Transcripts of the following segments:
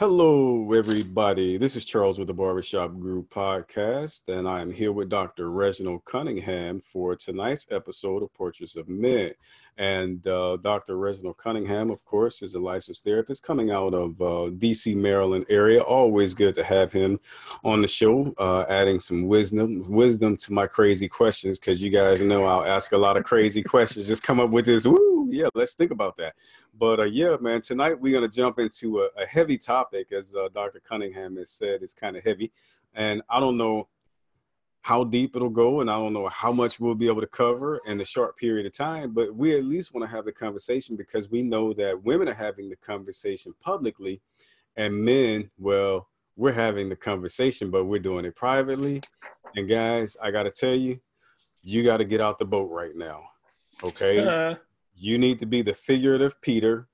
Hello, everybody. This is Charles with the Barbershop Group podcast, and I am here with Dr. Reginald Cunningham for tonight's episode of Portraits of Men. And uh, Dr. Reginald Cunningham, of course, is a licensed therapist coming out of uh, DC, Maryland area. Always good to have him on the show, uh, adding some wisdom, wisdom to my crazy questions, because you guys know I'll ask a lot of crazy questions. Just come up with this, woo, yeah, let's think about that. But uh, yeah, man, tonight we're going to jump into a, a heavy topic, as uh, Dr. Cunningham has said, it's kind of heavy. And I don't know how deep it'll go and i don't know how much we'll be able to cover in a short period of time but we at least want to have the conversation because we know that women are having the conversation publicly and men well we're having the conversation but we're doing it privately and guys i got to tell you you got to get out the boat right now okay uh, you need to be the figurative peter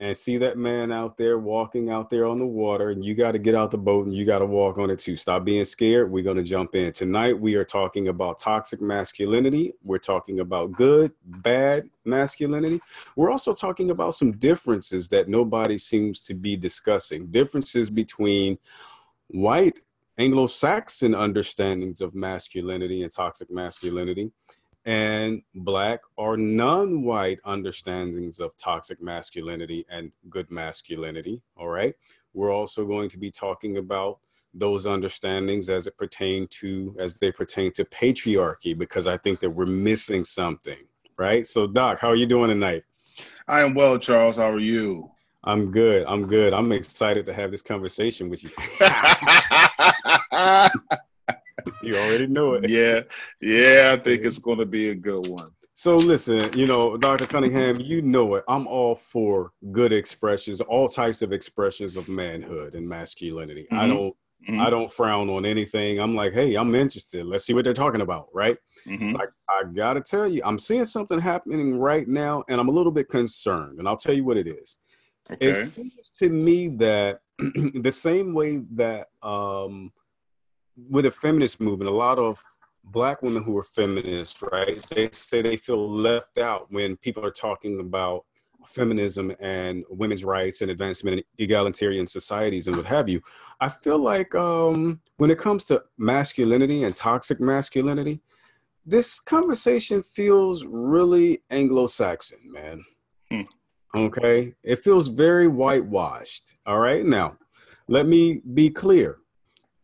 and see that man out there walking out there on the water and you got to get out the boat and you got to walk on it too. Stop being scared. We're going to jump in. Tonight we are talking about toxic masculinity. We're talking about good bad masculinity. We're also talking about some differences that nobody seems to be discussing. Differences between white anglo-saxon understandings of masculinity and toxic masculinity and black or non-white understandings of toxic masculinity and good masculinity all right? We're also going to be talking about those understandings as it pertain to as they pertain to patriarchy because i think that we're missing something right? So doc how are you doing tonight? I am well charles. How are you? I'm good. I'm good. I'm excited to have this conversation with you you already know it. Yeah, yeah, I think it's going to be a good one. So listen, you know, Dr. Cunningham, you know it. I'm all for good expressions, all types of expressions of manhood and masculinity. Mm-hmm. I don't mm-hmm. I don't frown on anything. I'm like, hey, I'm interested. Let's see what they're talking about, right? Mm-hmm. Like I gotta tell you, I'm seeing something happening right now, and I'm a little bit concerned, and I'll tell you what it is. Okay. It seems to me that the same way that um, with the feminist movement, a lot of black women who are feminists, right? They say they feel left out when people are talking about feminism and women's rights and advancement in egalitarian societies and what have you. I feel like um, when it comes to masculinity and toxic masculinity, this conversation feels really Anglo-Saxon, man. Hmm. Okay, it feels very whitewashed. All right, now let me be clear.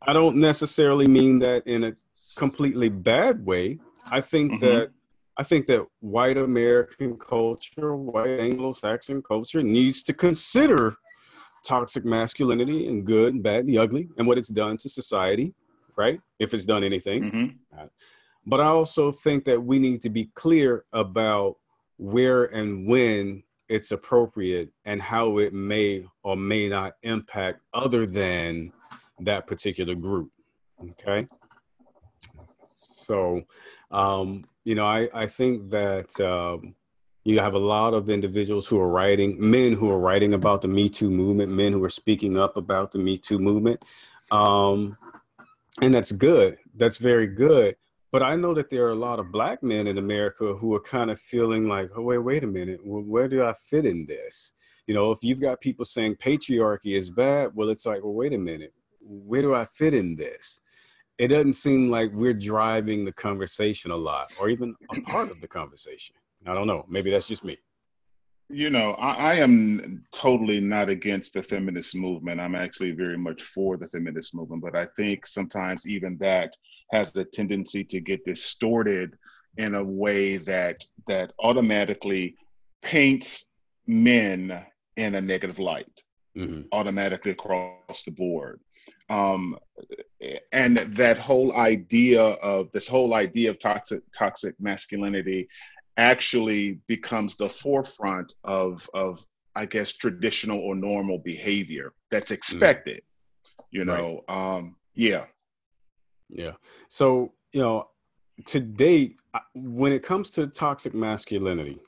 I don't necessarily mean that in a completely bad way. I think mm-hmm. that I think that white American culture, white Anglo-Saxon culture needs to consider toxic masculinity and good and bad, the ugly, and what it's done to society, right? If it's done anything. Mm-hmm. But I also think that we need to be clear about where and when it's appropriate and how it may or may not impact other than that particular group. Okay. So, um, you know, I, I think that um, you have a lot of individuals who are writing, men who are writing about the Me Too movement, men who are speaking up about the Me Too movement. Um, and that's good. That's very good. But I know that there are a lot of black men in America who are kind of feeling like, oh, wait, wait a minute. Well, where do I fit in this? You know, if you've got people saying patriarchy is bad, well, it's like, well, wait a minute where do I fit in this? It doesn't seem like we're driving the conversation a lot or even a part of the conversation. I don't know. Maybe that's just me. You know, I, I, am totally not against the feminist movement. I'm actually very much for the feminist movement, but I think sometimes even that has the tendency to get distorted in a way that that automatically paints men in a negative light, mm-hmm. automatically across the board um, and that whole idea of this whole idea of toxic toxic masculinity actually becomes the forefront of of I guess traditional or normal behavior that's mm. expected. Mm. You know, right. um, yeah, yeah. So you know, to date, when it comes to toxic masculinity,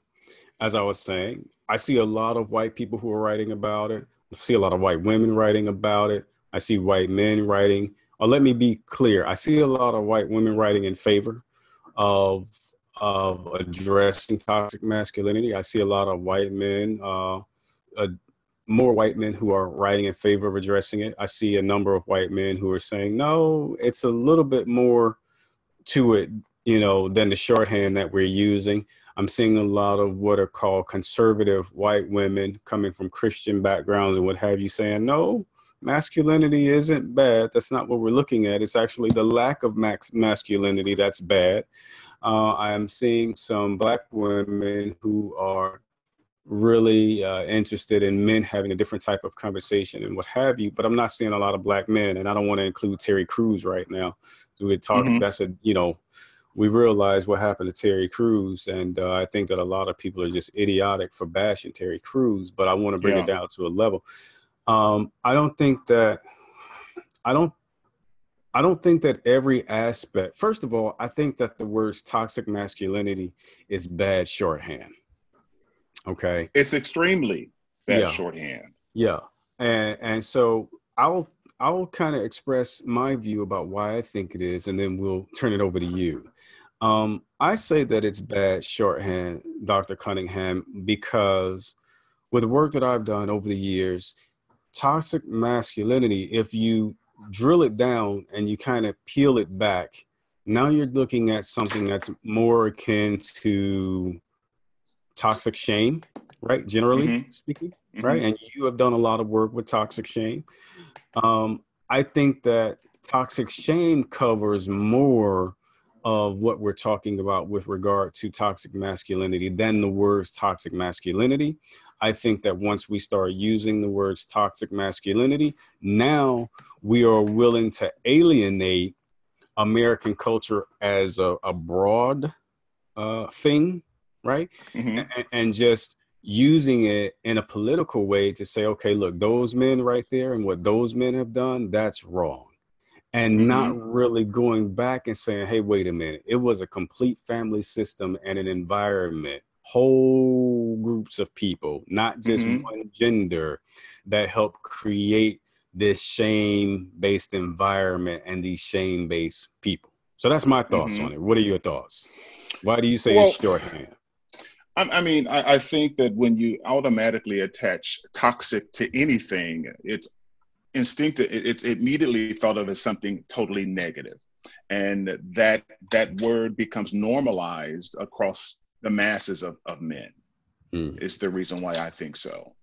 as I was saying, I see a lot of white people who are writing about it. I see a lot of white women writing about it. I see white men writing. Or let me be clear, I see a lot of white women writing in favor of of addressing toxic masculinity. I see a lot of white men uh, more white men who are writing in favor of addressing it. I see a number of white men who are saying, no, it's a little bit more to it, you know, than the shorthand that we're using. I'm seeing a lot of what are called conservative white women coming from Christian backgrounds and what have you saying, no, masculinity isn't bad. That's not what we're looking at. It's actually the lack of max masculinity that's bad. Uh, I am seeing some black women who are really uh, interested in men having a different type of conversation and what have you. But I'm not seeing a lot of black men, and I don't want to include Terry Crews right now. So we're talking. Mm-hmm. That's a you know, we realize what happened to Terry Crews, and uh, I think that a lot of people are just idiotic for bashing Terry Crews. But I want to bring yeah. it down to a level. Um, I don't think that. I don't. I don't think that every aspect. First of all, I think that the words toxic masculinity is bad shorthand Okay. It's extremely bad yeah. shorthand. Yeah. And and so I'll I'll kind of express my view about why I think it is, and then we'll turn it over to you. Um, I say that it's bad shorthand, Dr. Cunningham, because with the work that I've done over the years, toxic masculinity, if you drill it down and you kind of peel it back, now you're looking at something that's more akin to toxic shame, right? Generally mm-hmm. speaking, mm-hmm. right? And you have done a lot of work with toxic shame. Um, I think that toxic shame covers more of what we're talking about with regard to toxic masculinity than the words toxic masculinity. I think that once we start using the words toxic masculinity, now we are willing to alienate American culture as a, a broad uh, thing right? Mm-hmm. And, and just using it in a political way to say, okay, look, those men right there and what those men have done, that's wrong. And mm-hmm. not really going back and saying, hey, wait a minute, it was a complete family system and an environment, whole groups of people, not just mm-hmm. one gender that help create this shame based environment and these shame based people. So that's my thoughts mm-hmm. on it. What are your thoughts? Why do you say well, it's shorthand? I, mean, I, I think that when you automatically attach toxic to anything, it's instinctive. It's immediately thought of as something totally negative, and that that word becomes normalized across the masses of, of men. Mm. Is the reason why I think so.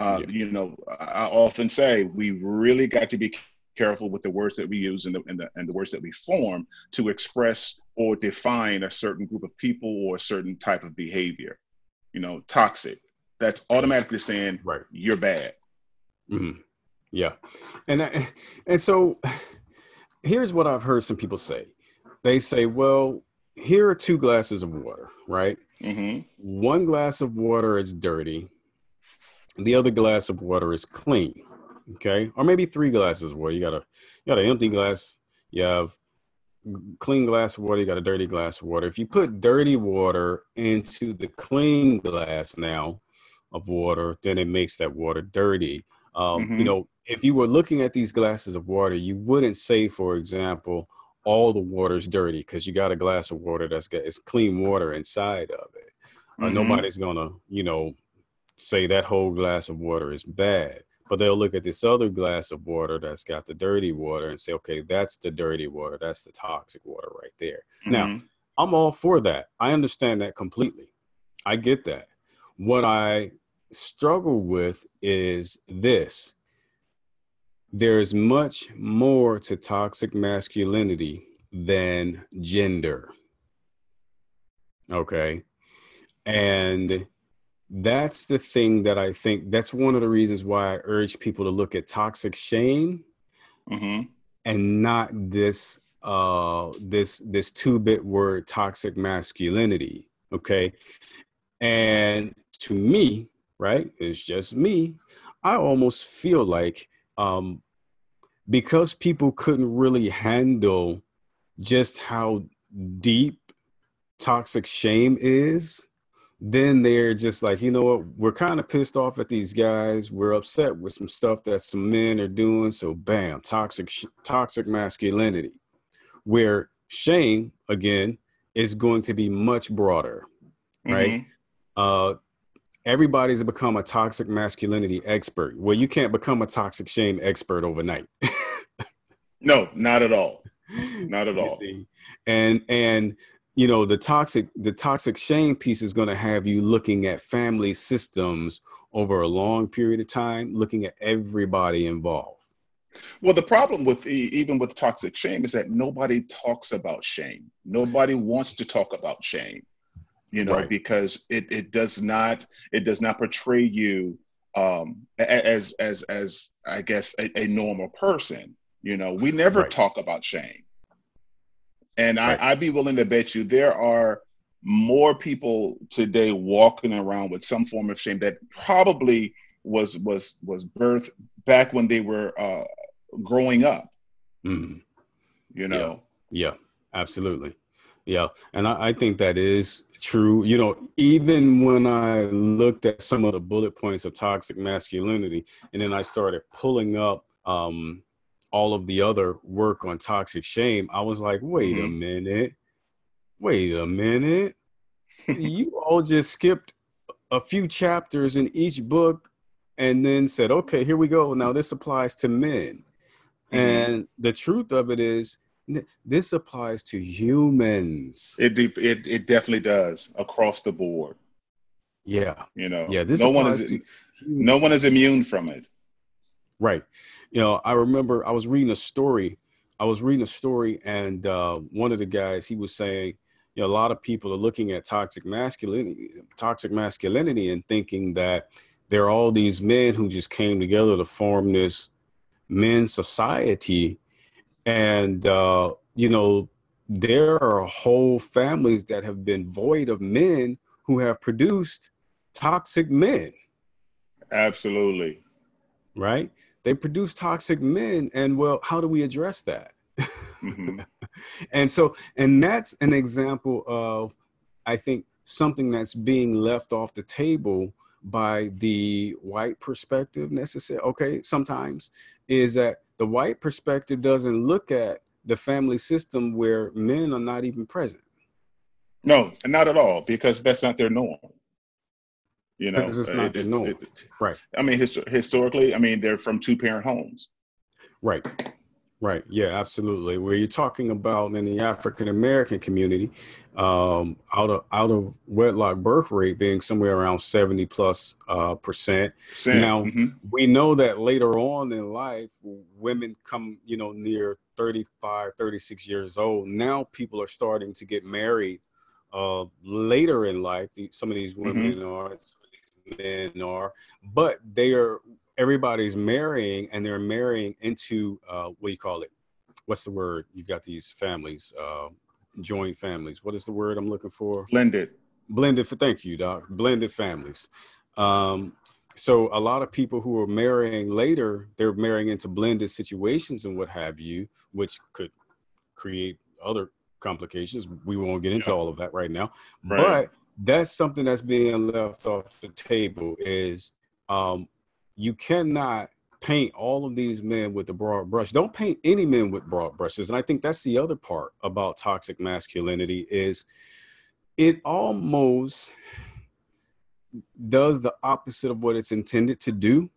Uh, yeah. You know, I often say we really got to be careful with the words that we use and the, and the, and the words that we form to express or define a certain group of people or a certain type of behavior. You know, toxic. That's automatically saying right. you're bad. Mm-hmm. Yeah, and I, and so here's what I've heard some people say. They say, "Well, here are two glasses of water, right? Mm-hmm. One glass of water is dirty, the other glass of water is clean. Okay? Or maybe three glasses of water. You got a you got an empty glass. You have clean glass of water. You got a dirty glass of water. If you put dirty water into the clean glass now of water then it makes that water dirty. Um, mm-hmm. you know if you were looking at these glasses of water you wouldn't say for example all the water's dirty because you got a glass of water that's got it's clean water inside of it uh, mm-hmm. nobody's gonna you know say that whole glass of water is bad but they'll look at this other glass of water that's got the dirty water and say, okay, that's the dirty water. That's the toxic water right there. Mm-hmm. Now, I'm all for that. I understand that completely. I get that. What I struggle with is this there's much more to toxic masculinity than gender. Okay. And that's the thing that I think that's one of the reasons why I urge people to look at toxic shame mm-hmm. and not this uh this this two-bit word toxic masculinity okay and to me right it's just me i almost feel like um because people couldn't really handle just how deep toxic shame is then they're just like, you know what, we're kind of pissed off at these guys. We're upset with some stuff that some men are doing. So, bam, toxic, toxic masculinity. Where shame, again, is going to be much broader, right? Mm-hmm. Uh, everybody's become a toxic masculinity expert. Well, you can't become a toxic shame expert overnight. no, not at all. Not at all. And and you know the toxic the toxic shame piece is going to have you looking at family systems over a long period of time, looking at everybody involved. Well, the problem with even with toxic shame is that nobody talks about shame. Nobody wants to talk about shame you know, right. because it, it does not it does not portray you um, as as as I guess a, a normal person. You know, we never right. talk about shame, and right. I, I'd be willing to bet you there are more people today walking around with some form of shame that probably was was was birthed back when they were uh, growing up. Mm. You know. Yeah. yeah, absolutely. Yeah, and I, I, think that is true. You know, even when I looked at some of the bullet points of toxic masculinity, and then I started pulling up um, all of the other work on toxic shame, I was like, wait mm-hmm. a minute, wait a minute. you all just skipped a few chapters in each book and then said, okay, here we go. Now this applies to men. Mm-hmm. And the truth of it is, this applies to humans. It it it definitely does across the board. Yeah, you know, yeah. This no one is no one is immune from it. Right. You know, I remember I was reading a story. I was reading a story, and uh, one of the guys he was saying, you know, a lot of people are looking at toxic masculinity, toxic masculinity, and thinking that there are all these men who just came together to form this men's society and uh, you know there are whole families that have been void of men who have produced toxic men. Absolutely. Right? They produce toxic men and well how do we address that? Mm-hmm. and so and that's an example of i think something that's being left off the table by the white perspective necessary okay sometimes is that the white perspective doesn't look at the family system where men are not even present. No, not at all, because that's not their norm. You know, it's uh, not it, their norm. It, right. I mean, hist- historically, I mean, they're from two parent homes. Right. Right. Yeah, absolutely. Where you're talking about in the African American community, um, out of out of wedlock birth rate being somewhere around 70 plus uh, percent. Now mm-hmm. we know that later on in life, women come, you know, near 35, 36 years old. Now people are starting to get married uh, later in life. Some of these women mm-hmm. are, men are, but they are everybody's marrying and they're marrying into uh, what do you call it? What's the word? You've got these families, uh, joint families. What is the word I'm looking for? Blended. Blended. For thank you, doc. Blended families. Um, so a lot of people who are marrying later, they're marrying into blended situations and what have you, which could create other complications. We won't get into yeah. all of that right now, right. but that's something that's being left off the table. Is um, you cannot paint all of these men with the broad brush. Don't paint any men with broad brushes. And I think that's the other part about toxic masculinity is it almost does the opposite of what it's intended to do,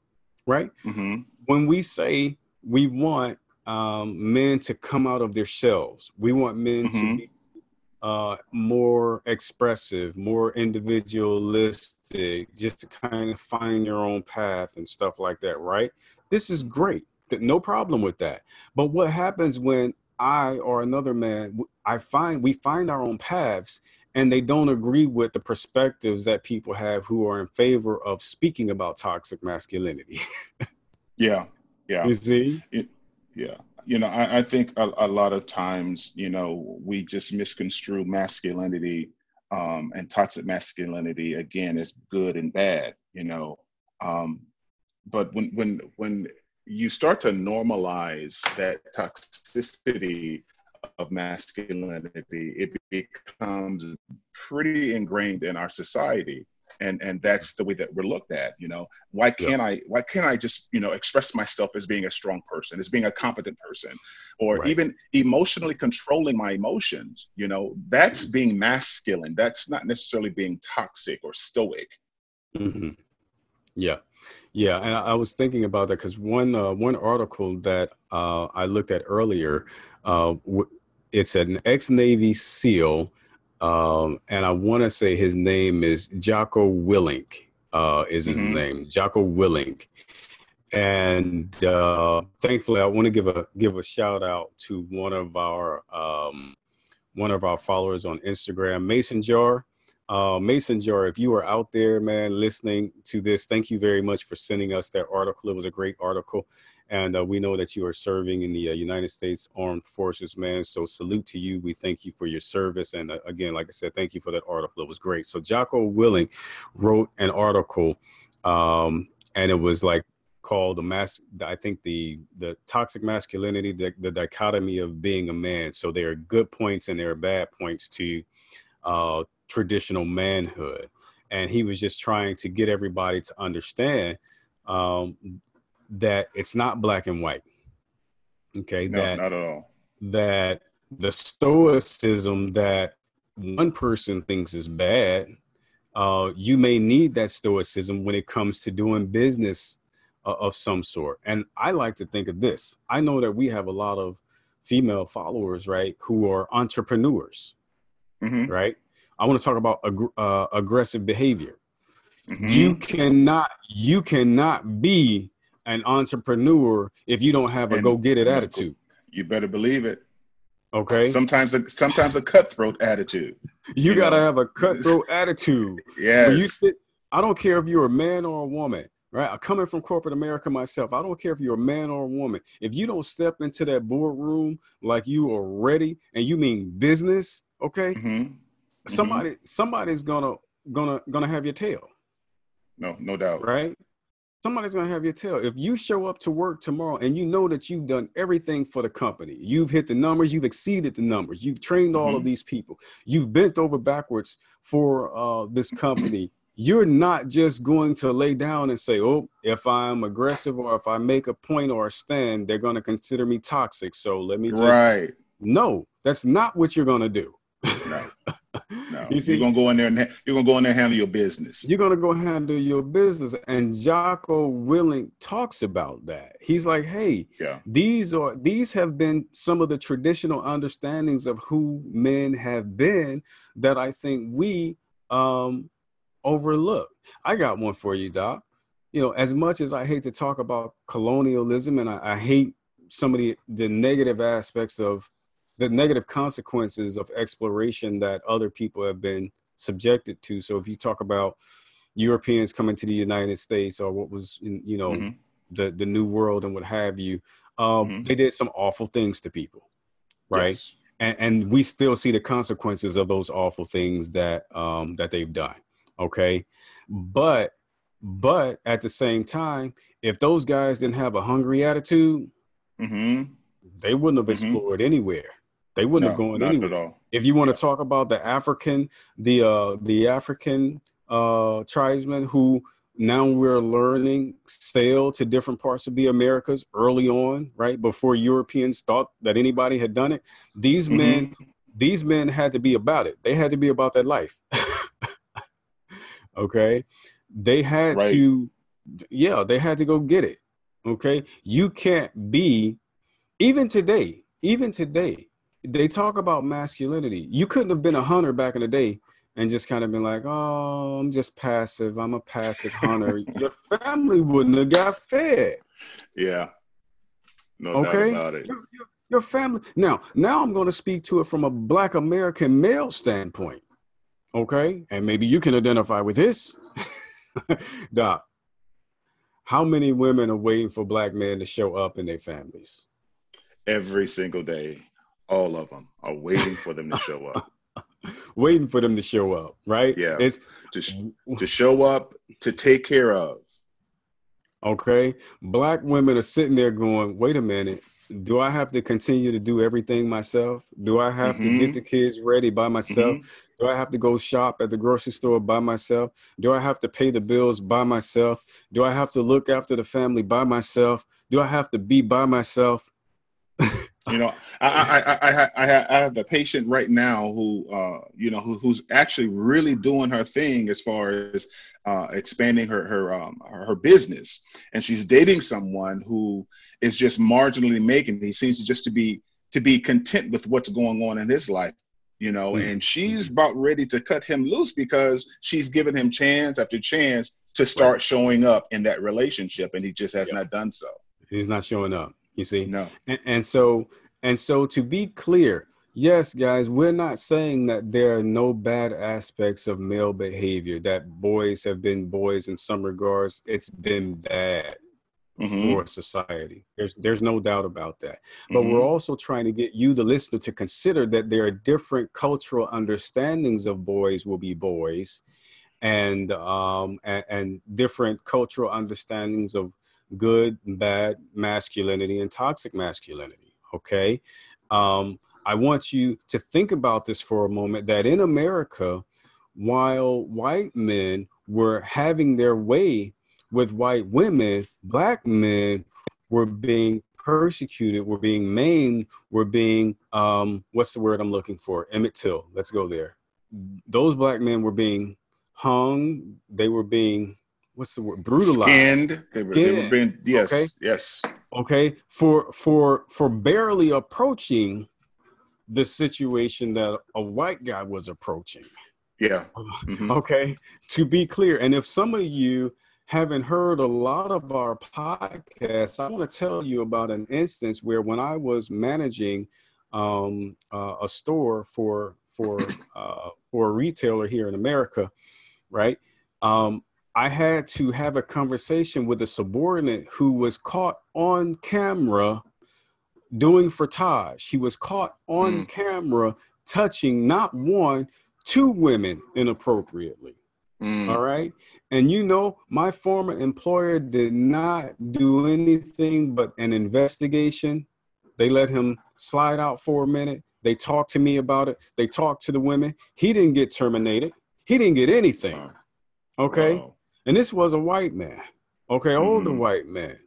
right? Mm-hmm. When we say we want um, men to come out of their shells, we want men mm-hmm. to be uh, more expressive, more individualistic, just to kind of find your own path and stuff like that, right? This is great. No problem with that. But what happens when I or another man, I find we find our own paths and they don't agree with the perspectives that people have who are in favor of speaking about toxic masculinity. yeah. Yeah. You see? It, yeah you know, I, I think a, a, lot of times, you know, we just misconstrue masculinity um, and toxic masculinity again as good and bad, you know. Um, but when when when you start to normalize that toxicity of masculinity, it becomes pretty ingrained in our society and and that's the way that we're looked at you know? Why can't yeah. i why can't i just you know express myself as being a strong person as being a competent person? Or right. even emotionally controlling my emotions you know? That's being masculine. That's not necessarily being toxic or stoic. Mm-hmm. Yeah, yeah, and I, was thinking about that because one uh, one article that uh, I looked at earlier, uh, it's an ex Navy SEAL, um, and I want to say his name is Jocko Willink. Uh, is his Mhm. name Jocko Willink? And uh, thankfully, I want to give a give a shout out to one of our um, one of our followers on Instagram, Mason Jar. Uh, Mason Jar, if you are out there, man, listening to this, thank you very much for sending us that article. It was a great article. And uh, we know that you are serving in the uh, United States Armed Forces, man. So salute to you. We thank you for your service. And uh, again, like I said, thank you for that article. It was great. So Jocko Willink wrote an article, um, and it was like called the mass. I think the the toxic masculinity, the, the dichotomy of being a man. So there are good points and there are bad points to uh, traditional manhood. And he was just trying to get everybody to understand um, that it's not black and white. Okay, No, that not at all. that the stoicism that one person thinks is bad, uh, you may need that stoicism when it comes to doing business uh, of some sort. And I like to think of this. I know that we have a lot of female followers, right, who are entrepreneurs, hmm right? I want to talk about ag- uh, aggressive behavior hmm you cannot you cannot be an entrepreneur if you don't have a go get it attitude You better believe it. okay Sometimes, a, sometimes a cutthroat attitude. you you got to know. have a cutthroat attitude Yeah. You sit, i don't care if you're a man or a woman right i'm coming from corporate america myself i don't care if you're a man or a woman if you don't step into that boardroom like you are ready and you mean business okay hmm somebody somebody's gonna gonna gonna have your tail No, no doubt. right? Somebody's gonna have your tail. If you show up to work tomorrow and you know that you've done everything for the company, you've hit the numbers, you've exceeded the numbers, you've trained all of Mhm. these people, you've bent over backwards for uh, this company. You're not just going to lay down and say, "Oh, if I'm aggressive or if I make a point or a stand, they're going to consider me toxic." So let me just Right. no. That's not what you're going to do. No. No. You see, you're gonna go in there and ha- you're gonna go in there and handle your business. you're gonna go handle your business. And Jocko Willink talks about that. He's like, hey, Yeah. these are these have been some of the traditional understandings of who men have been that I think we um overlook. I got one for you, Doc. You know, as much as I hate to talk about colonialism and I, I hate some of the, the negative aspects of the negative consequences of exploration that other people have been subjected to. So if you talk about Europeans coming to the United States or what was, in, you know, Mhm. the the New World and what have you, um, Mhm. they did some awful things to people, right? Yes. And, and we still see the consequences of those awful things that um, that they've done. Okay, but but at the same time, if those guys didn't have a hungry attitude, mm-hmm. they wouldn't have Mhm. explored anywhere. They wouldn't No, have gone anywhere at all. if you want to talk about the African, the uh, the African uh, tribesmen who now we're learning sail to different parts of the Americas early on, right before Europeans thought that anybody had done it. These Mhm. men, these men had to be about it. They had to be about that life. okay, they had Right. to, yeah, they had to go get it. Okay, you can't be even today. Even today, they talk about masculinity. You couldn't have been a hunter back in the day and just kind of been like, "Oh, I'm just passive. I'm a passive hunter." Your family wouldn't have got fed. Yeah. No Okay. doubt about it. Your, your, your family. Now, now I'm going to speak to it from a Black American male standpoint. Okay, and maybe you can identify with this, Doc. How many women are waiting for black men to show up in their families? Every single day, all of them are waiting for them to show up. waiting for them to show up, right? Yeah. It's To, sh- to show up, to take care of. okay. Black women are sitting there going, wait a minute. Do I have to continue to do everything myself? Do I have to get Mhm. the kids ready by myself? Mhm. Do I have to go shop at the grocery store by myself? Do I have to pay the bills by myself? Do I have to look after the family by myself? Do I have to be by myself? You know, I, I, I, I, I have a patient right now who, uh, you know, who, who's actually really doing her thing as far as uh, expanding her her um, her business, and she's dating someone who is just marginally making. He seems just to be to be content with what's going on in his life, you know, mm-hmm. and she's about ready to cut him loose because she's given him chance after chance to start right. showing up in that relationship, and he just has yep. not done so. He's not showing up. You see? No. And, and so and so to be clear, yes, guys, we're not saying that there are no bad aspects of male behavior, that boys have been boys in some regards. It's been bad mm-hmm. for society. There's there's no doubt about that. But mm-hmm. we're also trying to get you, the listener, to consider that there are different cultural understandings of boys will be boys and um and, and different cultural understandings of good bad masculinity and toxic masculinity. Okay. Um, I want you to think about this for a moment that in America, while white men were having their way with white women, black men were being persecuted, were being maimed, were being, um, what's the word I'm looking for? Emmett Till. Let's go there. Those black men were being hung, they were being what's the word? Brutalized. Skinned. They were, they were being yes okay. yes. Okay. For for for barely approaching the situation that a white guy was approaching. Yeah. Mm-hmm. okay. To be clear and if some of you haven't heard a lot of our podcasts i want to tell you about an instance where when i was managing um, uh, a store for for uh, for a retailer here in america right? Um, I had to have a conversation with a subordinate who was caught on camera doing frottage. He was caught on mm. camera touching not one, two women inappropriately. Mm. All right. And you know, my former employer did not do anything but an investigation. They let him slide out for a minute. They talked to me about it. They talked to the women. He didn't get terminated. He didn't get anything. Okay. Wow. And this was a white man, okay, older mm-hmm. white man.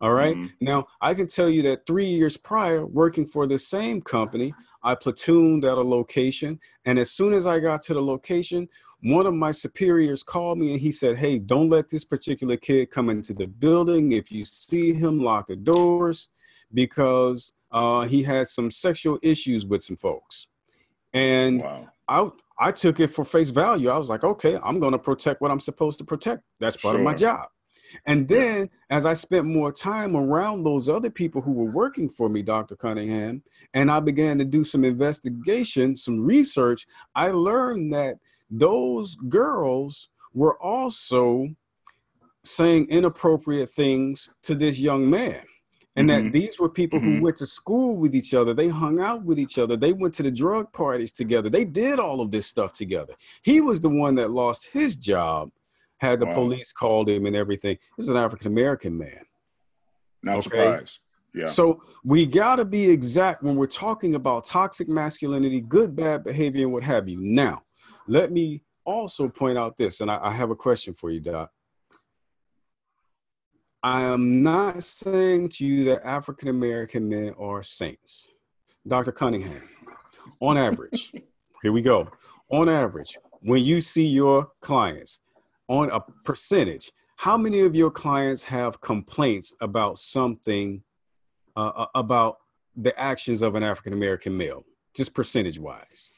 All right? mm-hmm. Now, I can tell you that three years prior, working for the same company, I platooned at a location. And as soon as I got to the location, one of my superiors called me and he said, Hey, don't let this particular kid come into the building. If you see him, lock the doors because uh, he has some sexual issues with some folks. And wow. I, I took it for face value. I was like, okay, I'm going to protect what I'm supposed to protect. That's part sure. of my job. And then as I spent more time around those other people who were working for me, Dr. Cunningham, and I began to do some investigation, some research, I learned that those girls were also saying inappropriate things to this young man and mm-hmm. that these were people mm-hmm. who went to school with each other. They hung out with each other. They went to the drug parties together. They did all of this stuff together. He was the one that lost his job had the wow. police called him and everything. This is an african american man. Not okay? surprised. Yeah. So we got to be exact when we're talking about toxic masculinity good bad behavior and what have you. Now let me also point out this and I, I have a question for you doc I am not saying to you that African American men are saints. Dr. Cunningham, on average, here we go. On average, when you see your clients on a percentage, how many of your clients have complaints about something uh, uh about the actions of an African American male, just percentage wise?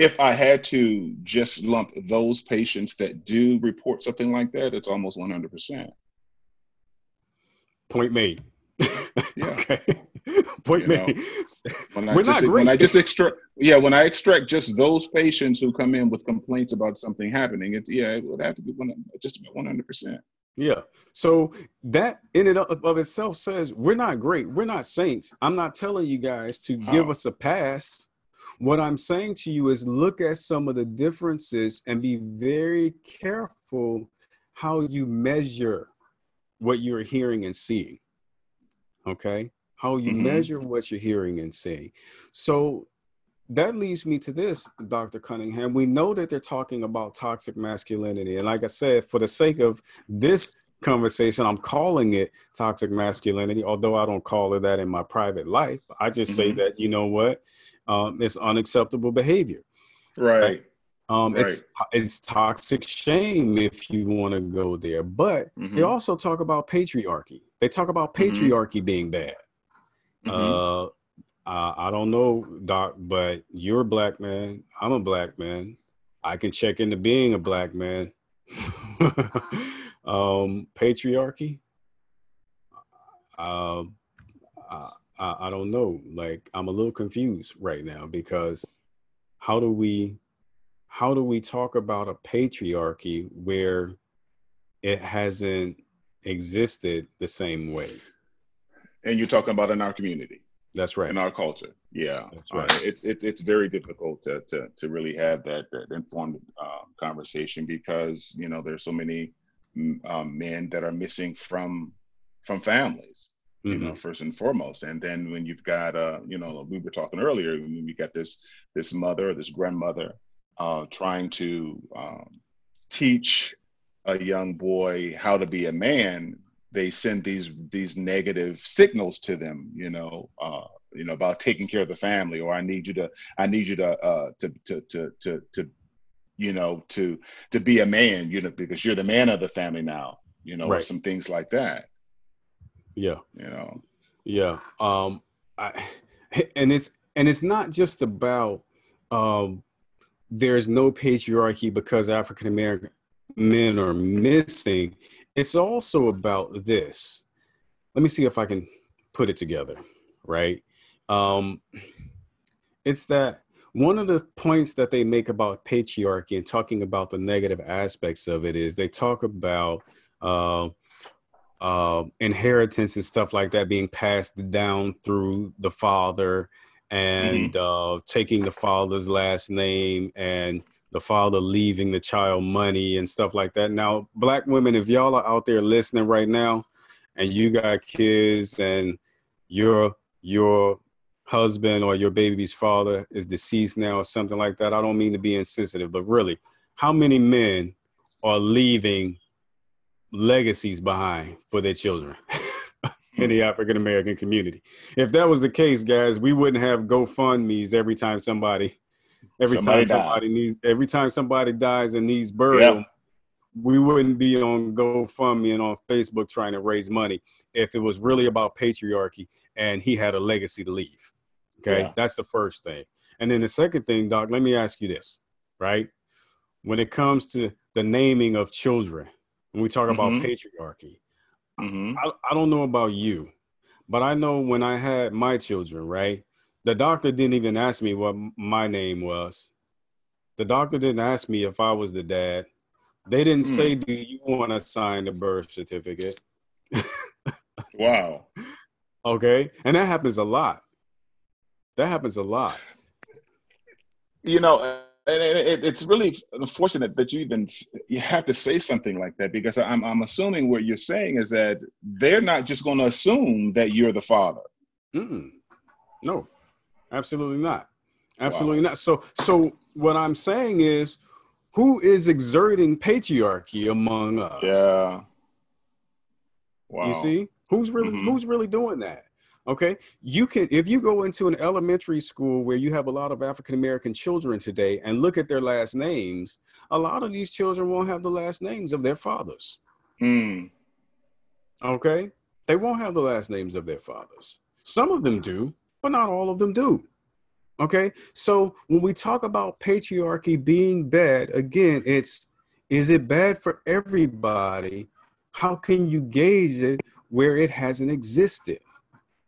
If I had to just lump those patients that do report something like that, it's almost 100%. Point made. Yeah. okay. Point you made. when I We're just, not great. When I just extract, yeah, when I extract just those patients who come in with complaints about something happening, it's yeah, it would have to be one, just about 100%. Yeah. So that in and of, of itself says we're not great. We're not saints. I'm not telling you guys to uh-huh. give us a pass what I'm saying to you is look at some of the differences and be very careful how you measure what you're hearing and seeing. Okay? How you mm-hmm. measure what you're hearing and seeing. So that leads me to this, Dr. Cunningham. We know that they're talking about toxic masculinity. And like I said, for the sake of this conversation. I'm calling it toxic masculinity, although I don't call it that in my private life. I just mm-hmm. say that, you know what, um, it's unacceptable behavior. Right. right? Um, right. It's it's toxic shame if you want to go there, but mm-hmm. they also talk about patriarchy. They talk about mm-hmm. patriarchy mm-hmm. being bad. Mm-hmm. Uh, I I don't know, Doc, but you're a black man. I'm a black man. I can check into being a black man. um, patriarchy. Uh, I, I don't know. Like I'm a little confused right now because how do we how do we talk about a patriarchy where it hasn't existed the same way? And you're talking about in our community. That's right. In our culture. Yeah. That's right. Uh, it's, it's, it's very difficult to, to, to really have that, that informed uh, conversation because, you know, there's so many mm, um, men that are missing from, from families, you mm-hmm. know, first and foremost. And then when you've got, uh, you know, we were talking earlier, when we got this, this mother, this grandmother uh, trying to um, teach a young boy how to be a man, they send these these negative signals to them. You know, uh, you know about taking care of the family, or I need you to I need you to uh, to, to to to to you know to to be a man. You know, because you're the man of the family now. You know, right. some things like that. Yeah. You know. Yeah. Um. I, and it's and it's not just about um there's no patriarchy because African American men are missing. It's also about this. Let me see if I can put it together, right? Um, it's that one of the points that they make about patriarchy and talking about the negative aspects of it is they talk about uh, uh, inheritance and stuff like that being passed down through the father and mm-hmm. uh, taking the father's last name and the father leaving the child money and stuff like that. Now, black women, if y'all are out there listening right now, and you got kids, and your your husband or your baby's father is deceased now or something like that, I don't mean to be insensitive, but really, how many men are leaving legacies behind for their children? in the hmm. African American community. If that was the case, guys, we wouldn't have GoFundMe's every time somebody, every somebody time died. somebody needs, every time somebody dies and needs burial. Yep. We wouldn't be on GoFundMe and on Facebook trying to raise money if it was really about patriarchy and he had a legacy to leave. Okay, yeah. that's the first thing. And then the second thing, Doc, let me ask you this, right? When it comes to the naming of children, when we talk mm-hmm. about patriarchy, Mm-hmm. I, I don't know about you, but I know when I had my children, right? The doctor didn't even ask me what my name was. The doctor didn't ask me if I was the dad. They didn't mm. say, Do you want to sign the birth certificate? wow. Okay. And that happens a lot. That happens a lot. You know, and it, it's really unfortunate that you even you have to say something like that because I'm I'm assuming what you're saying is that they're not just going to assume that you're the father. Mm-mm. No, absolutely not. Absolutely wow. not. So so what I'm saying is, who is exerting patriarchy among us? Yeah. Wow. You see, who's really mm-hmm. who's really doing that? Okay. You can, if you go into an elementary school where you have a lot of African American children today and look at their last names, a lot of these children won't have the last names of their fathers. Mm. Okay. They won't have the last names of their fathers. Some of them do, but not all of them do. Okay. So when we talk about patriarchy being bad, again, it's is it bad for everybody? How can you gauge it where it hasn't existed?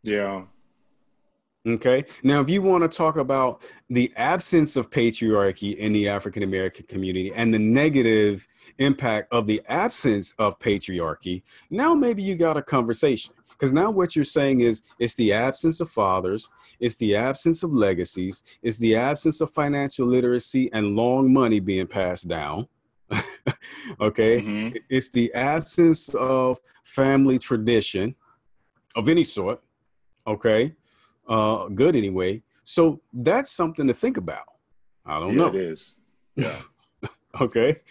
Yeah. Okay. Now, if you want to talk about the absence of patriarchy in the African American community and the negative impact of the absence of patriarchy, now maybe you got a conversation. Because now what you're saying is it's the absence of fathers, it's the absence of legacies, it's the absence of financial literacy and long money being passed down. okay. Mm-hmm. It's the absence of family tradition of any sort Okay. Uh, good anyway. So that's something to think about. I don't yeah, know. It is. Yeah. okay.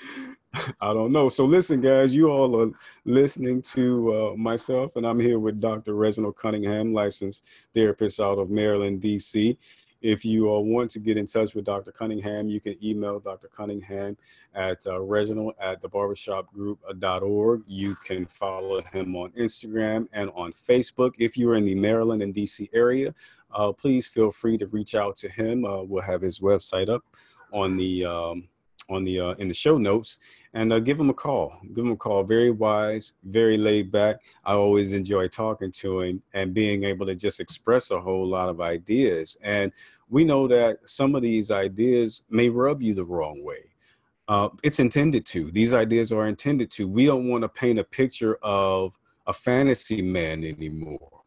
I don't know. So listen, guys, you all are listening to uh, myself, and I'm here with Dr. Reginald Cunningham, licensed therapist out of Maryland, D.C. If you uh, want to get in touch with Dr. Cunningham, you can email Dr. Cunningham at uh, Reginald at the barbershopgroup.org. You can follow him on Instagram and on Facebook. If you're in the Maryland and DC area, uh, please feel free to reach out to him. Uh, we'll have his website up on the um, on the uh, in the show notes and uh, give him a call. Give him a call. Very wise very laid back. I always enjoy talking to him and being able to just express a whole lot of ideas. And we know that some of these ideas may rub you the wrong way. Uh, it's intended to. These ideas are intended to. We don't want to paint a picture of a fantasy man anymore.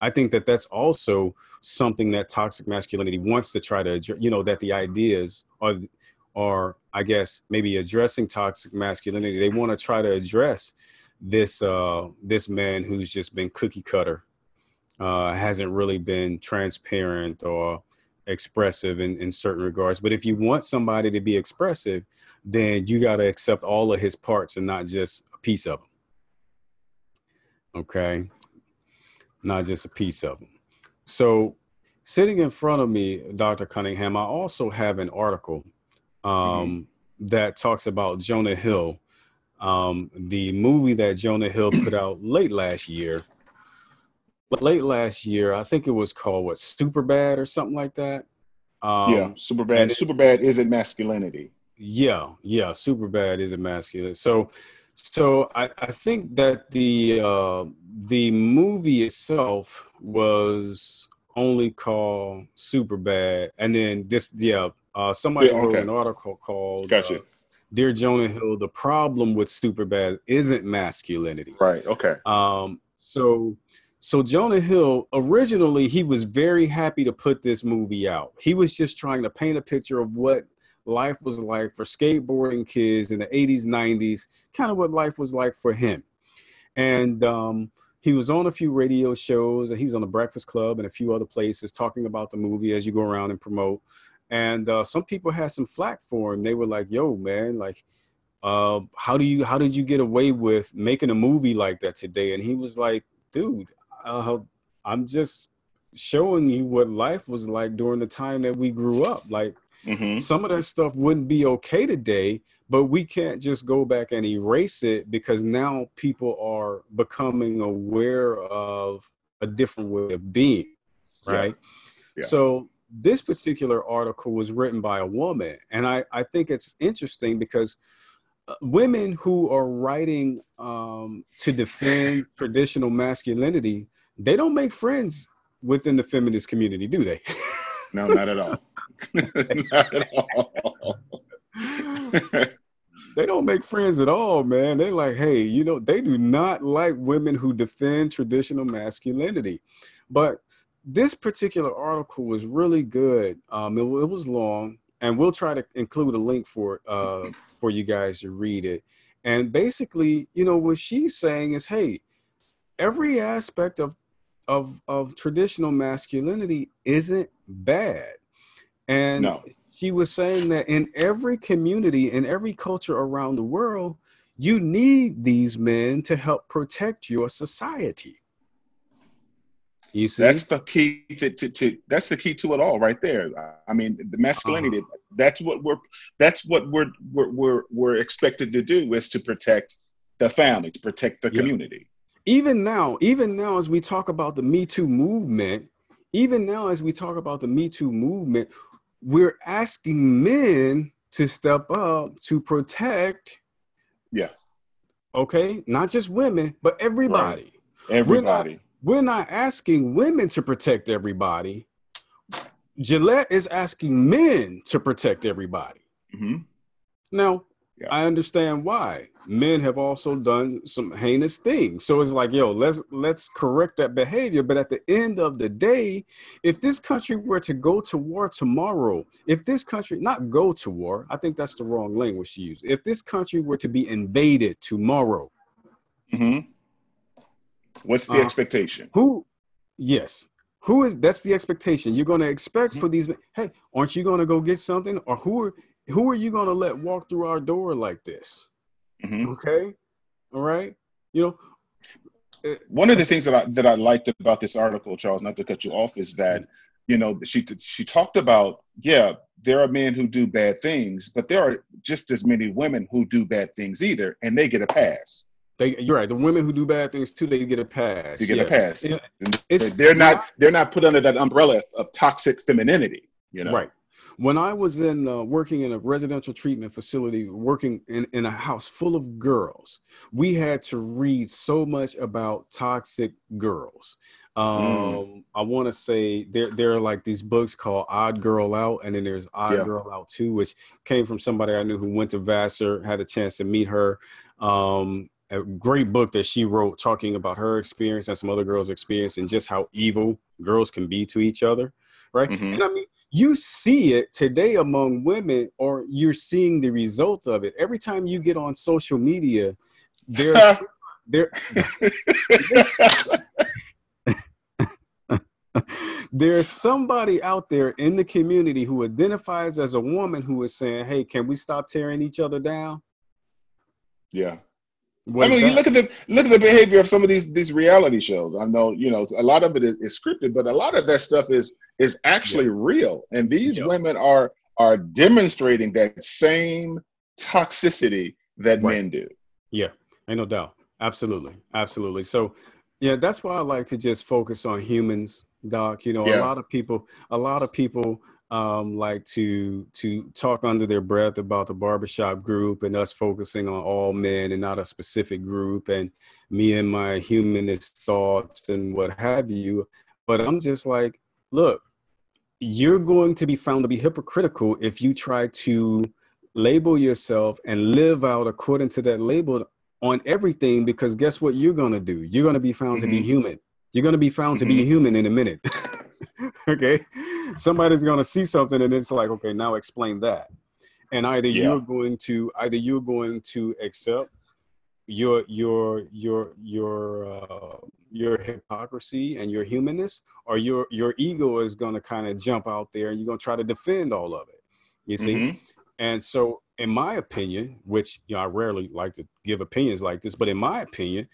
I think that that's also something that toxic masculinity wants to try to, you know, that the ideas are are I guess maybe addressing toxic masculinity. They want to try to address this uh, this man who's just been cookie cutter, uh, hasn't really been transparent or expressive in, in certain regards. But if you want somebody to be expressive, then you got to accept all of his parts and not just a piece of them. Okay, not just a piece of them. So, sitting in front of me, Dr. Cunningham, I also have an article. Um, mm-hmm. that talks about Jonah Hill, um, the movie that Jonah Hill put out late last year. Late last year, I think it was called what Super Bad or something like that. Um, yeah, Super Bad. Super Bad isn't masculinity. Yeah, yeah, Super Bad isn't masculine. So, so I, I think that the uh, the movie itself was only called Super Bad, and then this yeah uh, somebody yeah, okay. wrote an article called gotcha. Uh, "Dear Jonah Hill: The problem with Superbad isn't masculinity." Right. Okay. Um. So, so Jonah Hill originally he was very happy to put this movie out. He was just trying to paint a picture of what life was like for skateboarding kids in the 80s, 90s, kind of what life was like for him. And um, he was on a few radio shows and he was on the Breakfast Club and a few other places talking about the movie as you go around and promote. And uh, some people had some flack for him. They were like, "Yo, man, like, uh, how do you how did you get away with making a movie like that today?" And he was like, "Dude, uh, I'm just showing you what life was like during the time that we grew up. Like, mm-hmm. some of that stuff wouldn't be okay today, but we can't just go back and erase it because now people are becoming aware of a different way of being, right? Yeah. Yeah. So this particular article was written by a woman, and I, I think it's interesting because uh, women who are writing um, to defend traditional masculinity, they don't make friends within the feminist community, do they? No, not at all. not at all. they don't make friends at all, man. They're like, hey, you know, they do not like women who defend traditional masculinity. But this particular article was really good. Um, it, it, was long, and we'll try to include a link for uh, for you guys to read it. And basically, you know, what she's saying is, hey, every aspect of of of traditional masculinity isn't bad, and no. she was saying that in every community, in every culture around the world, you need these men to help protect your society. You see? That's the key to, to, to, that's the key to it all right there. I mean, the masculinity, uh-huh. that's what we're that's what we're, we're we're we're expected to do is to protect the family, to protect the yeah. community. Even now, even now as we talk about the Me Too movement, even now as we talk about the Me Too movement, we're asking men to step up to protect Yeah. Okay, not just women, but everybody. Right. Everybody we're not asking women to protect everybody. Gillette is asking men to protect everybody. Mm-hmm. Now, yeah. I understand why men have also done some heinous things. So it's like, yo, let's let's correct that behavior. But at the end of the day, if this country were to go to war tomorrow, if this country not go to war, I think that's the wrong language to use. If this country were to be invaded tomorrow, mm-hmm. What's the uh, expectation? Who? Yes. Who is? That's the expectation. You're going to expect for these. Hey, aren't you going to go get something? Or who? Are, who are you going to let walk through our door like this? Mm-hmm. Okay, all right. You know, one of the things that I that I liked about this article, Charles, not to cut you off, is that you know she she talked about yeah, there are men who do bad things, but there are just as many women who do bad things either, and they get a pass. They, you're right. The women who do bad things too, they get a pass. You get yeah. a pass. It's, they're not they're not put under that umbrella of toxic femininity. You know, right. When I was in uh, working in a residential treatment facility, working in, in a house full of girls, we had to read so much about toxic girls. Um, mm. I want to say there there are like these books called Odd Girl Out, and then there's Odd yeah. Girl Out Too, which came from somebody I knew who went to Vassar, had a chance to meet her. Um, a great book that she wrote talking about her experience and some other girls' experience and just how evil girls can be to each other, right? Mm-hmm. And I mean, you see it today among women or you're seeing the result of it every time you get on social media there's there there's somebody out there in the community who identifies as a woman who is saying hey can we stop tearing each other down yeah what I mean, you look at the look at the behavior of some of these these reality shows. I know, you know, a lot of it is, is scripted, but a lot of that stuff is is actually yeah. real. And these yeah. women are are demonstrating that same toxicity that right. men do. Yeah, ain't no doubt. Absolutely, absolutely. So, yeah, that's why I like to just focus on humans, Doc. You know, yeah. a lot of people, a lot of people um, like to to talk under their breath about the barbershop group and us focusing on all men and not a specific group and me and my humanist thoughts and what have you. But I'm just like, look, you're going to be found to be hypocritical if you try to label yourself and live out according to that label on everything because guess what you're going to do? You're going to be found mm-hmm. to be mm-hmm. human. You're going to be found mm-hmm. to be mm-hmm. human in a minute. okay somebody's going to see something and it's like okay now explain that and either yeah. you're going to either you're going to accept your your your your uh, your hypocrisy and your humanness or your your ego is going to kind of jump out there and you're going to try to defend all of it you see mm-hmm. and so in my opinion which you know i rarely like to give opinions like this but in my opinion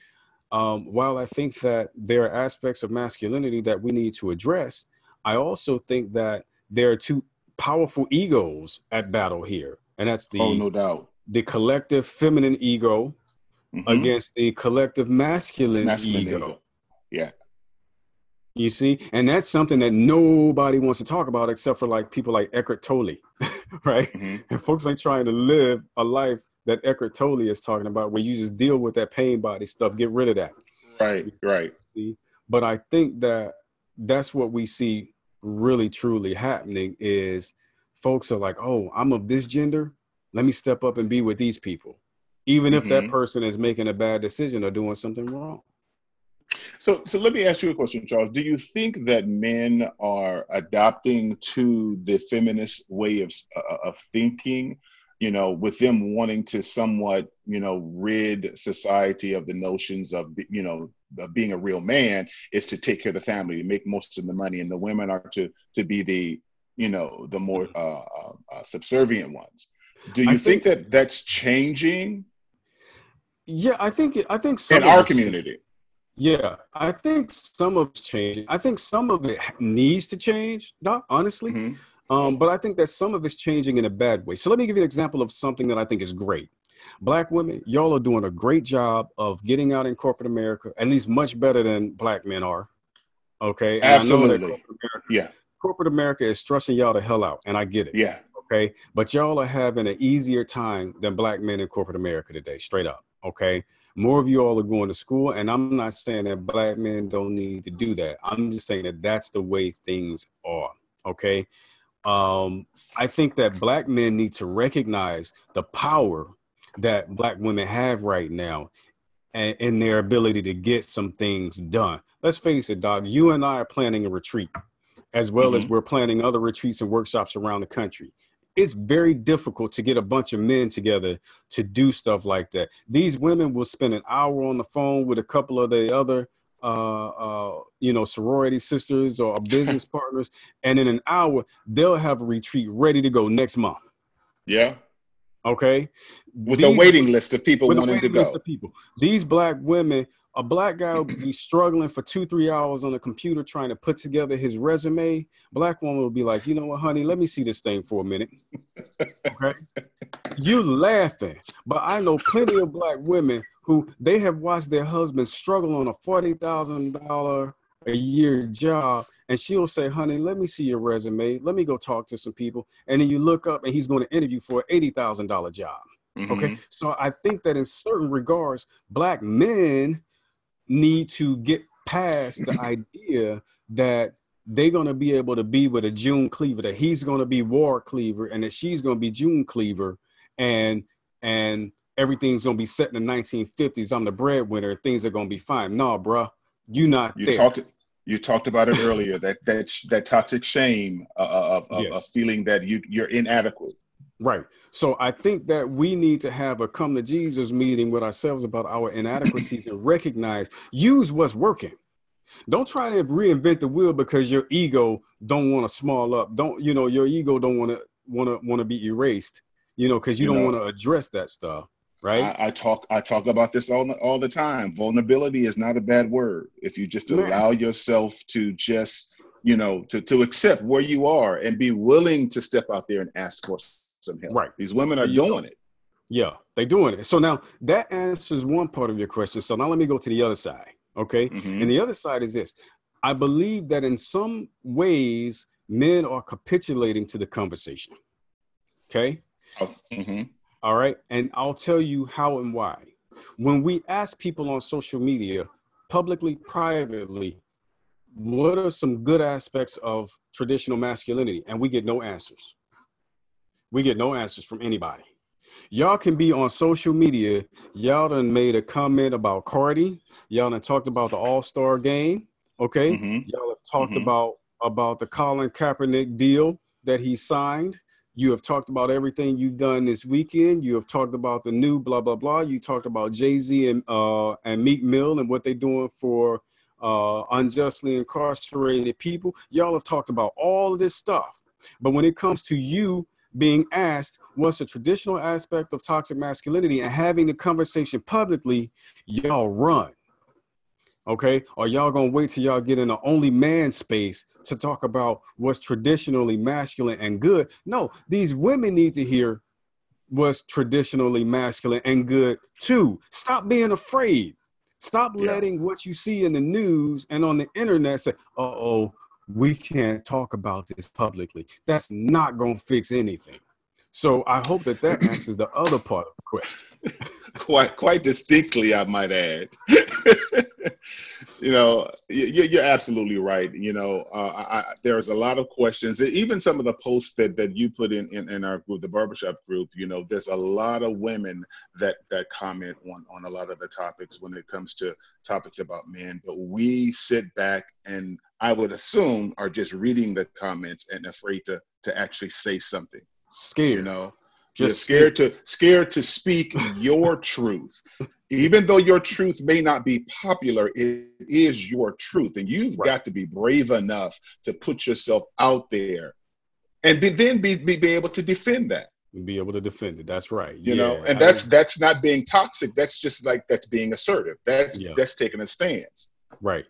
um, while i think that there are aspects of masculinity that we need to address I also think that there are two powerful egos at battle here, and that's the oh no doubt the collective feminine ego mm-hmm. against the collective masculine, masculine ego. ego. Yeah. You see, and that's something that nobody wants to talk about except for like people like Eckhart Tolle, right? Mm-hmm. And folks ain't trying to live a life that Eckhart Tolle is talking about, where you just deal with that pain body stuff, get rid of that. Right, right. But I think that that's what we see really truly happening is folks are like, oh, I'm of this gender. Let me step up and be with these people, even mm-hmm. if that mm-hmm. person is making a bad decision or doing something wrong. So, so let me ask you a question, Charles. Do you think that men are adopting to the feminist way of uh, of thinking? You know, with them wanting to somewhat, you know, rid society of the notions of, you know, being a real man is to take care of the family, to make most of the money, and the women are to to be the you know the more uh, uh, uh subservient ones. Do you think, think, that that's changing? Yeah, I think I think in our community. Yeah, I think some of it's changing. I think some of it needs to change, Doc, honestly. Mm-hmm. Um, but I think that some of it's changing in a bad way. So let me give you an example of something that I think is great. Black women, y'all are doing a great job of getting out in corporate America, at least much better than black men are. Okay. And Absolutely. Corporate America, yeah. Corporate America is stressing y'all the hell out, and I get it. Yeah. Okay. But y'all are having an easier time than black men in corporate America today, straight up. Okay. More of you all are going to school, and I'm not saying that black men don't need to do that. I'm just saying that that's the way things are. Okay. Um, I think that black men need to recognize the power that black women have right now and in their ability to get some things done. Let's face it, dog. You and I are planning a retreat, as well mm-hmm. as we're planning other retreats and workshops around the country. It's very difficult to get a bunch of men together to do stuff like that. These women will spend an hour on the phone with a couple of the other uh, uh, you know, sorority sisters or business partners, and in an hour they'll have a retreat ready to go next month. Yeah. Okay. With These, a waiting list of people wanting to go. List of people. These black women, a black guy would be struggling for two, three hours on a computer trying to put together his resume. Black woman would be like, you know what, honey, let me see this thing for a minute. Okay. you laughing, but I know plenty of black women who they have watched their husbands struggle on a forty thousand dollar a year job and she'll say honey let me see your resume. Let me go talk to some people. And then you look up and he's going to interview for an $80000 job mm-hmm. okay so i think that in certain regards black men need to get past the idea that they're going to be able to be with a june cleaver that he's going to be Ward Cleaver and that she's going to be june cleaver and and everything's going to be set in the 1950s i'm the breadwinner. Things are going to be fine. No bruh you not you there. talked you talked about it earlier that that that toxic shame uh, uh, of, of, yes. of feeling that you you're inadequate. Right. So i think that we need to have a come to jesus meeting with ourselves about our inadequacies and recognize use what's working. Don't try to reinvent the wheel because your ego don't want to small up. Don't you know your ego don't want to want to want to be erased you know because you, you, don't want to address that stuff right? I, I, talk I talk about this all all the time. Vulnerability is not a bad word if you just allow yourself to just you know to to accept where you are and be willing to step out there and ask for some help. Right. These women are doing it. Yeah, they're doing it. So now that answers one part of your question. So now let me go to the other side. Okay. Mm-hmm. And the other side is this I believe that in some ways, men are capitulating to the conversation. Okay. Oh, mm-hmm. All right. And I'll tell you how and why. When we ask people on social media, publicly, privately, what are some good aspects of traditional masculinity? And we get no answers. We get no answers from anybody. Y'all can be on social media. Y'all done made a comment about Cardi. Y'all done talked about the All Star game. Okay. Mm-hmm. Y'all have talked mm-hmm. about about the Colin Kaepernick deal that he signed. You have talked about everything you've done this weekend. You have talked about the new blah blah blah. You talked about Jay Z and uh, and Meek Mill and what they're doing for uh, unjustly incarcerated people. Y'all have talked about all of this stuff. But when it comes to you being asked what's the traditional aspect of toxic masculinity and having the conversation publicly, y'all run okay? Or y'all gonna wait till y'all get in the only man space to talk about what's traditionally masculine and good? No, these women need to hear what's traditionally masculine and good too. Stop being afraid. Stop yeah. letting what you see in the news and on the internet say, uh oh, we can't talk about this publicly. That's not gonna fix anything. So I hope that that answers the other part of the question. quite, quite distinctly, I might add. you know, you're absolutely right. You know, uh, I, there's a lot of questions. Even some of the posts that, that you put in, in, in our group, the barbershop group. You know, there's a lot of women that that comment on on a lot of the topics when it comes to topics about men. But we sit back and I would assume are just reading the comments and afraid to to actually say something scared. You know, just scared, scared to scared to speak your truth. Even though your truth may not be popular, it is your truth, and you've right. got to be brave enough to put yourself out there, and be, then be, be be able to defend that be able to defend it. That's right. You yeah, know, and that's I, that's not being toxic. That's just like that's being assertive. That's yeah. that's taking a stance. Right.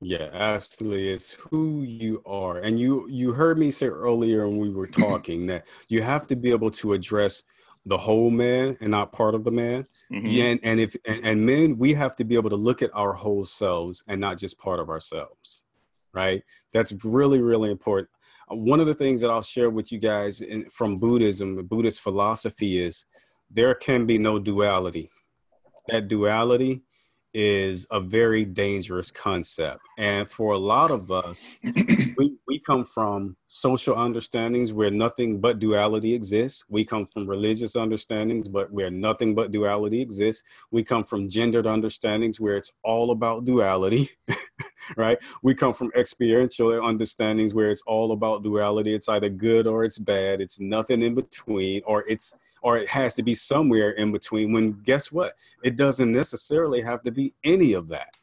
Yeah, absolutely. It's who you are. And you you heard me say earlier when we were talking that you have to be able to address the whole man and not part of the man. Mm-hmm. Yeah, and, and if and, and men, we have to be able to look at our whole selves and not just part of ourselves. Right? That's really, really important. One of the things that I'll share with you guys in, from Buddhism, the Buddhist philosophy is there can be no duality. That duality is a very dangerous concept. And for a lot of us, come from social understandings where nothing but duality exists. We come from religious understandings, but where nothing but duality exists. We come from gendered understandings where it's all about duality, right? We come from experiential understandings where it's all about duality. It's either good or it's bad. It's nothing in between, or it's or it has to be somewhere in between. When guess what? It doesn't necessarily have to be any of that.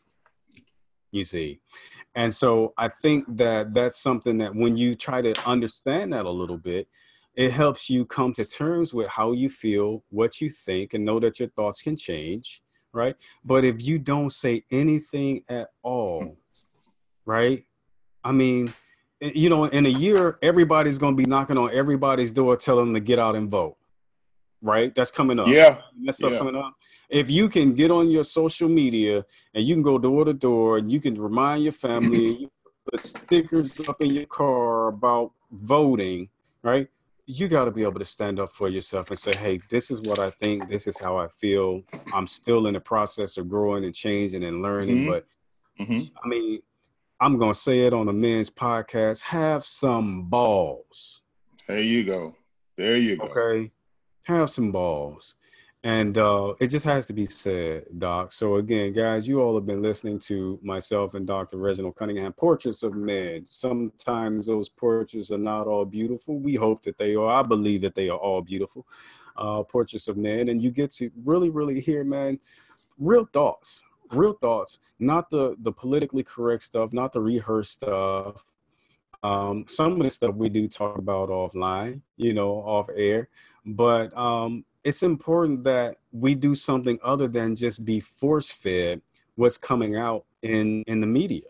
You see, and so I think that that's something that when you try to understand that a little bit, it helps you come to terms with how you feel, what you think, and know that your thoughts can change, right? But if you don't say anything at all, right? I mean, eh, you know, in a year, everybody's going to be knocking on everybody's door, telling them to get out and vote. Right? That's coming up. Yeah. That stuff yeah. coming up. If you can get on your social media and you can go door to door and you can remind your family, you put stickers up in your car about voting, right? You got to be able to stand up for yourself and say, hey, this is what I think. This is how I feel. I'm still in the process of growing and changing and learning. Mhm. But hmm I mean, I'm gonna say it on a men's podcast. Have some balls, There you go. There you go. okay? Have some balls, and uh, it just has to be said, Doc. So again, guys, you all have been listening to myself and Dr. Reginald Cunningham, portraits of men. Sometimes those portraits are not all beautiful. We hope that they are. I believe that they are all beautiful. Uh, portraits of men, and you get to really, really hear, man, real thoughts real thoughts, not the the politically correct stuff, not the rehearsed stuff. Um, some of the stuff we do talk about offline, you know, off air, but um, it's important that we do something other than just be force fed what's coming out in in the media,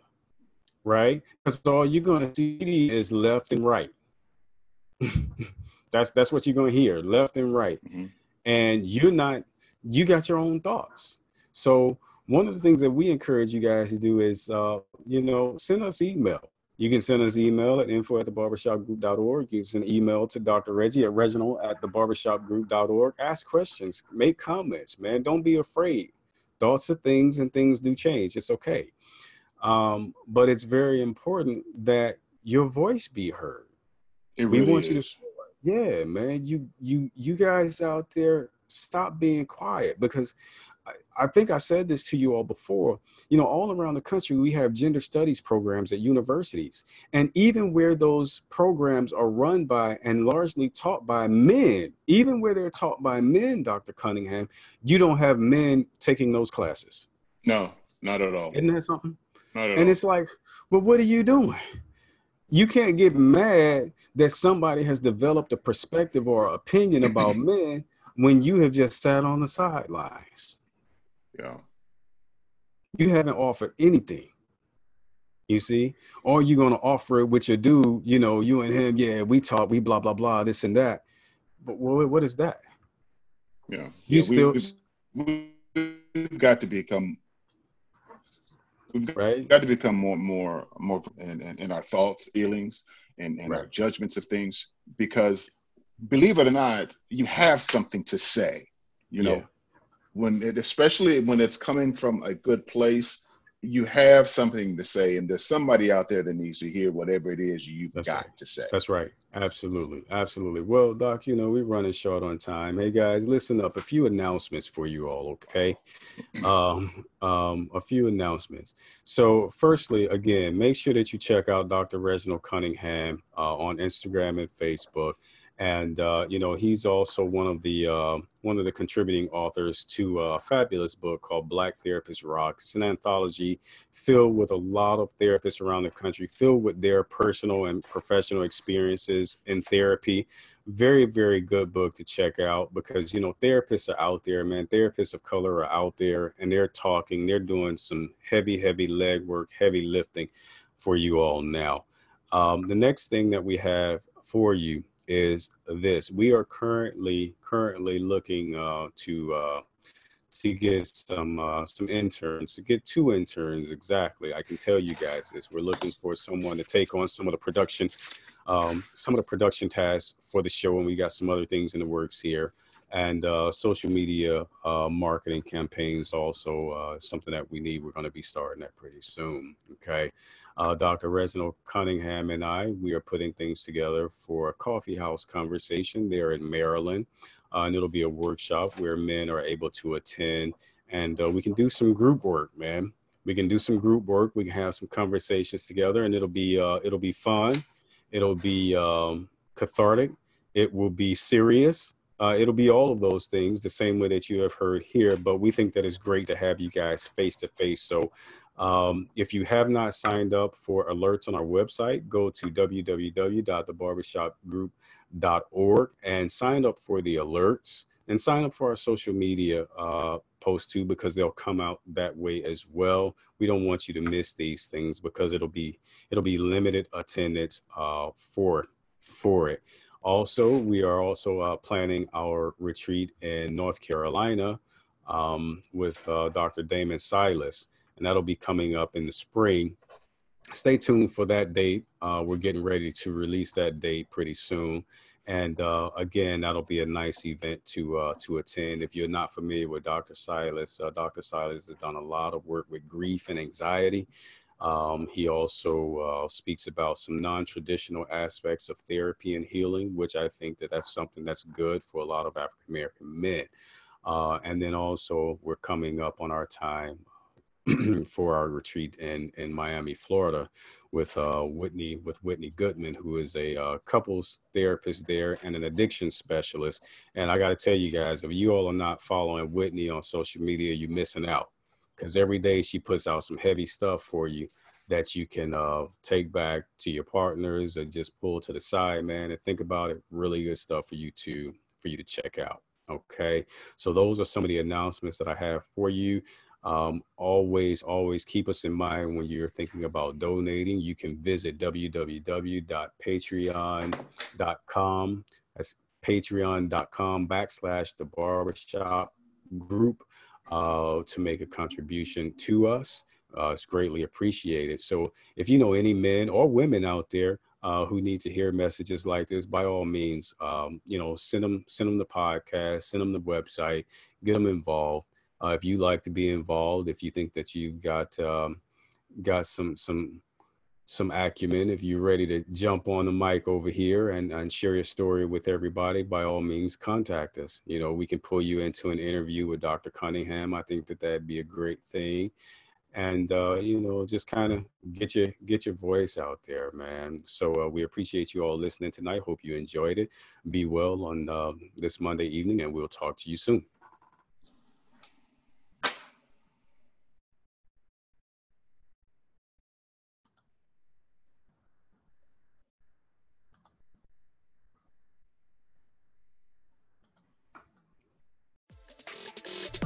right? Because all you're going to see is left and right. that's that's what you're going to hear, left and right, Mhm. and you're not. You got your own thoughts, so one of the things that we encourage you guys to do is, uh, you know, send us email. You can send us email at info at the barbershopgroup.org. You can send email to Dr. Reggie at Reginald at the barbershopgroup.org. Ask questions, make comments, man. Don't be afraid. Thoughts are things and things do change. It's okay. Um, but it's very important that your voice be heard. It We really want you to- Yeah, man. You you you guys out there, stop being quiet because I, think I said this to you all before. You know, all around the country, we have gender studies programs at universities. And even where those programs are run by and largely taught by men, even where they're taught by men, Dr. Cunningham, you don't have men taking those classes. No, not at all. Isn't that something? Not at And all. it's like, well, what are you doing? You can't get mad that somebody has developed a perspective or opinion about men when you have just sat on the sidelines. Yeah. You haven't offered anything. You see, or you're gonna offer it with your dude. You know, you and him. Yeah, we talk. We blah blah blah. This and that. But what, what is that? Yeah. You yeah, we- still we, we've got to become we've right? got to become more more more in, in, in our thoughts, feelings, and, and our judgments of things because believe it or not, you have something to say. You know, Yeah. When it especially when it's coming from a good place, you have something to say, and there's somebody out there that needs to hear whatever it is you've That's got right. to say. That's right. Absolutely. Absolutely. Well, Doc, you know, we're running short on time. Hey guys, listen up. A few announcements for you all, okay? Um, um, a few announcements. So, firstly, again, make sure that you check out Dr. Reginald Cunningham uh, on Instagram and Facebook. And uh, you know, he's also one of the uh, one of the contributing authors to a fabulous book called Black Therapists Rock. It's an anthology filled with a lot of therapists around the country, filled with their personal and professional experiences in therapy. Very, very good book to check out because, you know, therapists are out there, man. Therapists of color are out there and they're talking, they're doing some heavy, heavy leg work, heavy lifting for you all now. Um, the next thing that we have for you is this. We are currently currently looking uh, to uh, to get some uh, some interns to get two interns exactly. I can tell you guys this. We're looking for someone to take on some of the production um, some of the production tasks for the show and we got some other things in the works here. And uh, social media uh, marketing campaigns also uh, something that we need. We're going to be starting that pretty soon okay uh, Dr. Reginald Cunningham and I, we are putting things together for a coffee house conversation there in Maryland. Uh, and it'll be a workshop where men are able to attend and uh, we can do some group work, man. We can do some group work. We can have some conversations together and it'll be, uh, it'll be fun. It'll be um, cathartic. It will be serious. Uh, it'll be all of those things the same way that you have heard here, but we think that it's great to have you guys face to face. So Um, if you have not signed up for alerts on our website, go to www.thebarbershopgroup.org and sign up for the alerts and sign up for our social media uh, posts too because they'll come out that way as well. We don't want you to miss these things because it'll be it'll be limited attendance uh, for for it. Also, we are also uh, planning our retreat in North Carolina um, with uh, Dr. Damon Silas and that'll be coming up in the spring. Stay tuned for that date. Uh, we're getting ready to release that date pretty soon. And uh, again, that'll be a nice event to uh, to attend. If you're not familiar with Dr. Silas, uh, Dr. Silas has done a lot of work with grief and anxiety. Um, he also uh, speaks about some non-traditional aspects of therapy and healing, which I think that that's something that's good for a lot of African American men. Uh, and then also, we're coming up on our time for our retreat in in Miami, Florida, with uh, Whitney with Whitney Goodman, who is a uh, couples therapist there and an addiction specialist. And I got to tell you guys, if you all are not following Whitney on social media, you're missing out because every day she puts out some heavy stuff for you that you can uh, take back to your partners or just pull to the side, man, and think about it. Really good stuff for you to for you to check out. Okay, so those are some of the announcements that I have for you. Um, always, always keep us in mind when you're thinking about donating. You can visit www.patreon.com. That's patreon.com backslash the barbershop group uh, to make a contribution to us. Uh, it's greatly appreciated. So if you know any men or women out there uh, who need to hear messages like this, by all means, um, you know, send them, send them the podcast, send them the website, get them involved. Uh, if you like to be involved, if you think that you've got um, got some some some acumen, if you're ready to jump on the mic over here and, and share your story with everybody, by all means, contact us. You know, we can pull you into an interview with Dr. Cunningham. I think that that'd be a great thing. And uh, you know, just kind of get your get your voice out there, man. So uh, we appreciate you all listening tonight. Hope you enjoyed it. Be well on uh, this Monday evening, and we'll talk to you soon.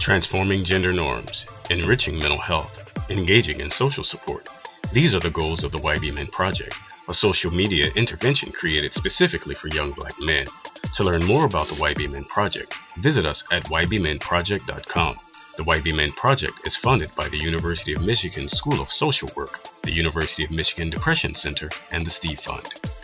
Transforming gender norms, enriching mental health, engaging in social support. These are the goals of the YB Men Project, a social media intervention created specifically for young black men. To learn more about the YB Men Project, visit us at ybmenproject.com. The YB Men Project is funded by the University of Michigan School of Social Work, the University of Michigan Depression Center, and the Steve Fund.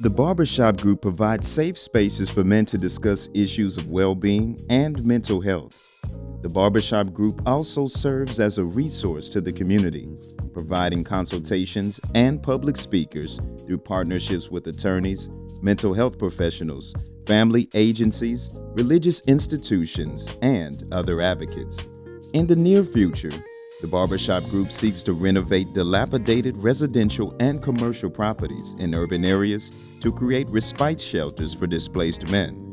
The Barbershop Group provides safe spaces for men to discuss issues of well being and mental health. The Barbershop Group also serves as a resource to the community, providing consultations and public speakers through partnerships with attorneys, mental health professionals, family agencies, religious institutions, and other advocates. In the near future, the Barbershop Group seeks to renovate dilapidated residential and commercial properties in urban areas to create respite shelters for displaced men.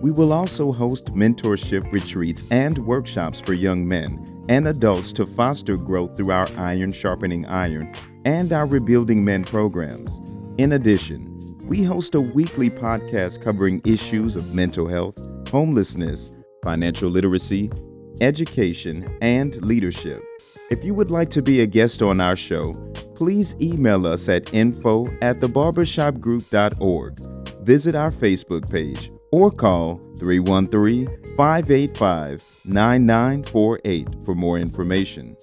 We will also host mentorship retreats and workshops for young men and adults to foster growth through our Iron Sharpening Iron and our Rebuilding Men programs. In addition, we host a weekly podcast covering issues of mental health, homelessness, financial literacy, education, and leadership. If you would like to be a guest on our show, please email us at info at thebarbershopgroup.org, visit our Facebook page, or call 313 585 9948 for more information.